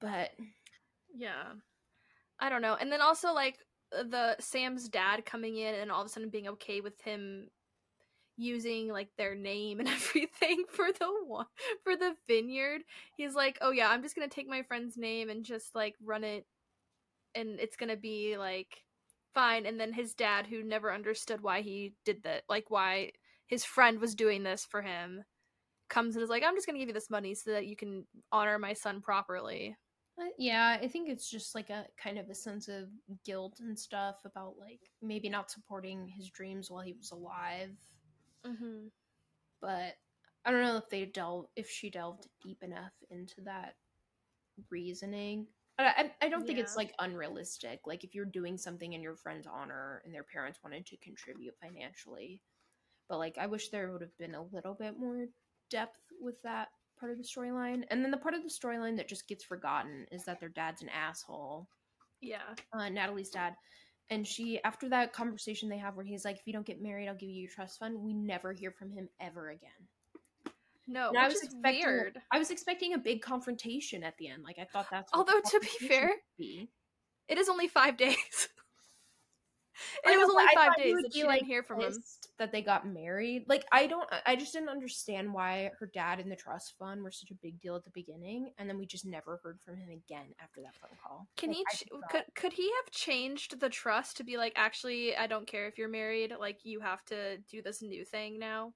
But Yeah. I don't know. And then also like the Sam's dad coming in and all of a sudden being okay with him using like their name and everything for the for the vineyard. He's like, "Oh yeah, I'm just going to take my friend's name and just like run it and it's going to be like fine." And then his dad who never understood why he did that, like why his friend was doing this for him, comes and is like, "I'm just going to give you this money so that you can honor my son properly." Uh, yeah, I think it's just like a kind of a sense of guilt and stuff about like maybe not supporting his dreams while he was alive. Mhm. But I don't know if they delve if she delved deep enough into that reasoning. I, I, I don't think it's like unrealistic. Like if you're doing something in your friend's honor and their parents wanted to contribute financially, but like I wish there would have been a little bit more depth with that part of the storyline. And then the part of the storyline that just gets forgotten is that their dad's an asshole. Yeah. Uh, Natalie's dad. And she, after that conversation they have where he's like, if you don't get married, I'll give you your trust fund, we never hear from him ever again. No, And I was is expecting a- weird. I was expecting a big confrontation at the end. Like I thought that's what Although to be fair, be. it is only five days. I it was only but I five days would that she like, didn't hear from him. that they got married. Like I don't I just didn't understand why her dad and the trust fund were such a big deal at the beginning and then we just never heard from him again after that phone call. Can Like, he? Ch- could could he have changed the trust to be like, actually, I don't care if you're married. Like, you have to do this new thing now.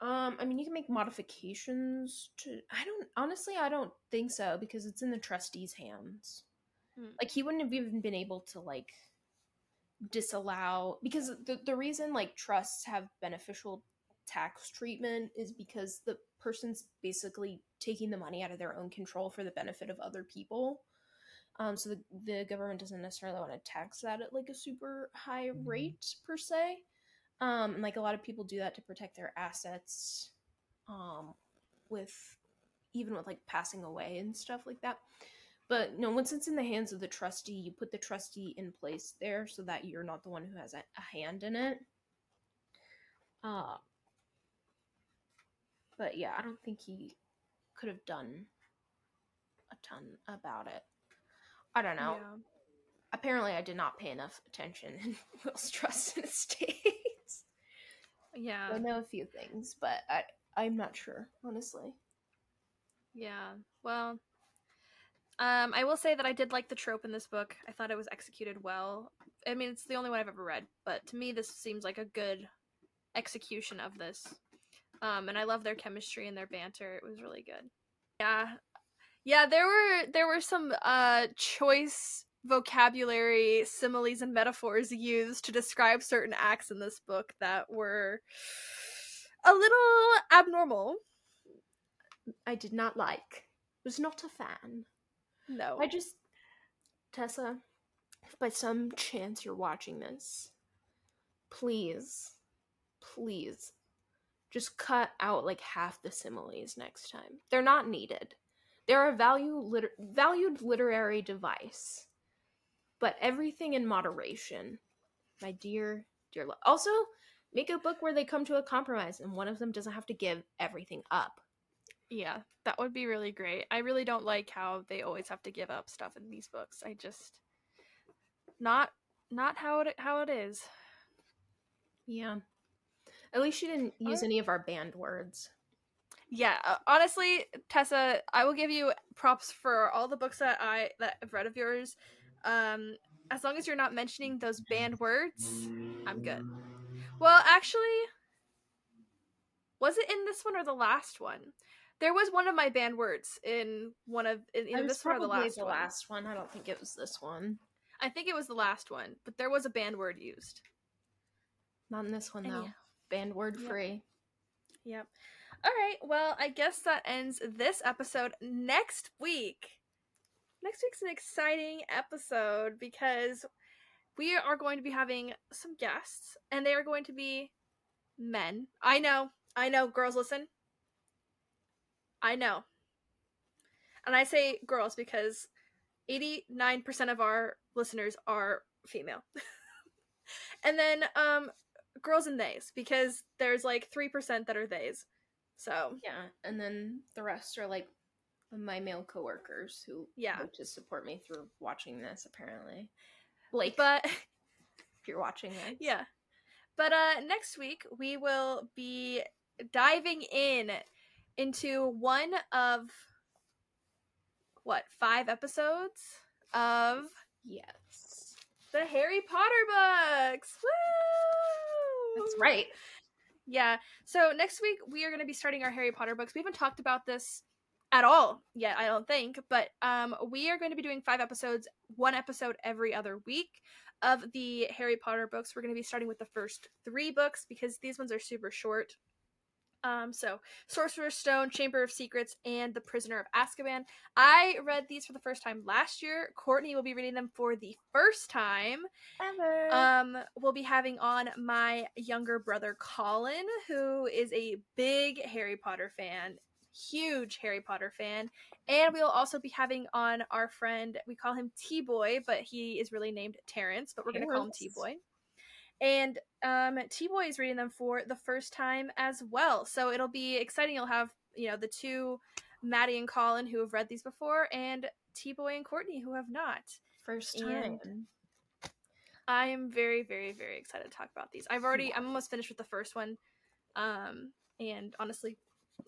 Um, I mean, you can make modifications to. I don't honestly, I don't think so because it's in the trustee's hands. Hmm. Like he wouldn't have even been able to like disallow because the the reason like trusts have beneficial tax treatment is because the person's basically taking the money out of their own control for the benefit of other people. Um, so the, the government doesn't necessarily want to tax that at like a super high rate per se. Um, and like a lot of people do that to protect their assets, um, with even with like passing away and stuff like that. But no, once it's in the hands of the trustee, you put the trustee in place there so that you're not the one who has a, a hand in it. Uh, but yeah, I don't think he could have done a ton about it. I don't know. Yeah. Apparently, I did not pay enough attention in Wills trust and estates. Yeah. I know a few things, but I I'm not sure, honestly. Yeah. Well, um, I will say that I did like the trope in this book. I thought it was executed well. I mean, it's the only one I've ever read, but to me, this seems like a good execution of this. Um, and I love their chemistry and their banter. It was really good. Yeah, yeah. There were there were some uh choice vocabulary, similes, and metaphors used to describe certain acts in this book that were a little abnormal. I did not like. Was not a fan. No. I just Tessa, if by some chance you're watching this, please, please, just cut out like half the similes next time. They're not needed. They're a value liter- valued literary device, but everything in moderation, my dear, dear. Lo- also, make a book where they come to a compromise and one of them doesn't have to give everything up. Yeah, that would be really great. I really don't like how they always have to give up stuff in these books. I just not not how it how it is. Yeah. At least she didn't use any of our banned words. Yeah, uh, honestly, Tessa, I will give you props for all the books that I that I've read of yours. Um, as long as you're not mentioning those banned words, I'm good. Well, actually, was it in this one or the last one? There was one of my banned words in one of in was this one or the last the one. last one. I don't think it was this one. I think it was the last one, but there was a banned word used. Not in this one though. yeah. Banned word Yep. free. Yep. All right. Well, I guess that ends this episode. Next week, next week's an exciting episode because we are going to be having some guests, and they are going to be men. I know. I know. Girls, listen. I know. And I say girls because 89% of our listeners are female. and then um girls and theys because there's like 3% that are theys. So, Yeah, and then the rest are like my male coworkers who Yeah. to support me through watching this. Apparently, Blake, but if you're watching this, yeah. But uh next week we will be diving in into one of what, 5 episodes of yes, the Harry Potter books. Woo! that's right. Yeah. So next week we are going to be starting our Harry Potter books. We haven't talked about this at all yet, I don't think, but um we are going to be doing 5 episodes, one episode every other week of the Harry Potter books. We're going to be starting with the first 3 books because these ones are super short. Um so Sorcerer's Stone, Chamber of Secrets and The Prisoner of Azkaban. I read these for the first time last year. Courtney will be reading them for the first time. Ever. Um, we'll be having on my younger brother Colin, who is a big Harry Potter fan, huge Harry Potter fan, and we'll also be having on our friend. We call him T Boy, but he is really named Terrence, but we're gonna call him T Boy. And um, T Boy is reading them for the first time as well, so it'll be exciting. You'll have you know the two Maddie and Colin who have read these before, and T Boy and Courtney who have not. First and- time. I am very, very, very excited to talk about these. I've already, I'm almost finished with the first one, um, and honestly,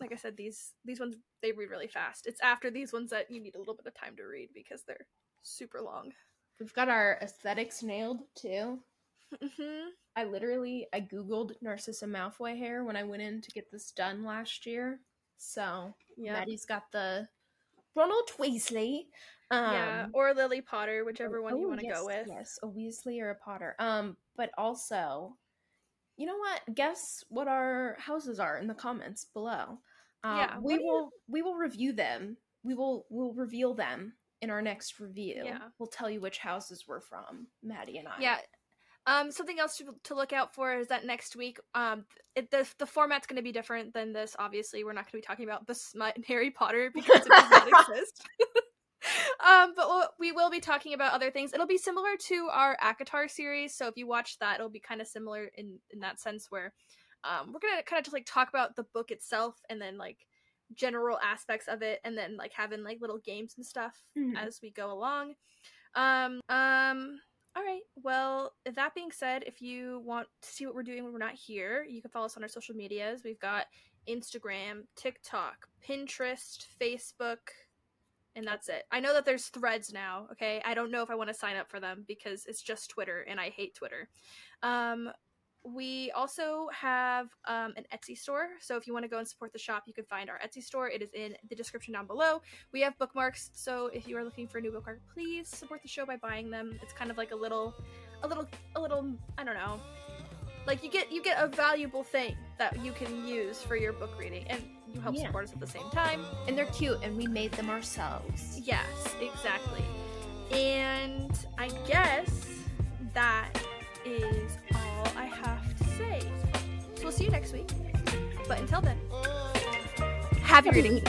like I said, these these ones they read really fast. It's after these ones that you need a little bit of time to read because they're super long. We've got our aesthetics nailed too. hmm I literally I googled Narcissa Malfoy hair when I went in to get this done last year. So Yeah, Maddie's got the Ronald Weasley. Um, yeah, or Lily Potter, whichever one you oh, want to yes, go with. Yes, a Weasley or a Potter. Um, but also, you know what? Guess what our houses are in the comments below. Um, Yeah, we do you- will we will review them. We will we'll reveal them in our next review. Yeah. We'll tell you which houses we're from, Maddie and I. Yeah. Um, something else to, to look out for is that next week, um, it, the the format's going to be different than this. Obviously, we're not going to be talking about the smut in Harry Potter because it does not exist. um, but we'll, we will be talking about other things. It'll be similar to our ACOTAR series, so if you watch that, it'll be kind of similar in in that sense where, um, we're gonna kind of just like talk about the book itself and then like general aspects of it, and then like having like little games and stuff Mhm. as we go along. Um, um, all right. Well, that being said, if you want to see what we're doing when we're not here, you can follow us on our social medias. We've got Instagram, TikTok, Pinterest, Facebook, and that's it. I know that there's threads now, okay? I don't know if I want to sign up for them because it's just Twitter and I hate Twitter. Um, we also have um, an Etsy store. So if you want to go and support the shop, you can find our Etsy store. It is in the description down below. We have bookmarks, so if you are looking for a new bookmark, please support the show by buying them. It's kind of like a little, a little, a little. I don't know. Like you get you get a valuable thing that you can use for your book reading, and you help Yeah. support us at the same time. and they're cute, and we made them ourselves. Yes, exactly. And I guess that is all I have to say. So we'll see you next week. But until then, happy reading.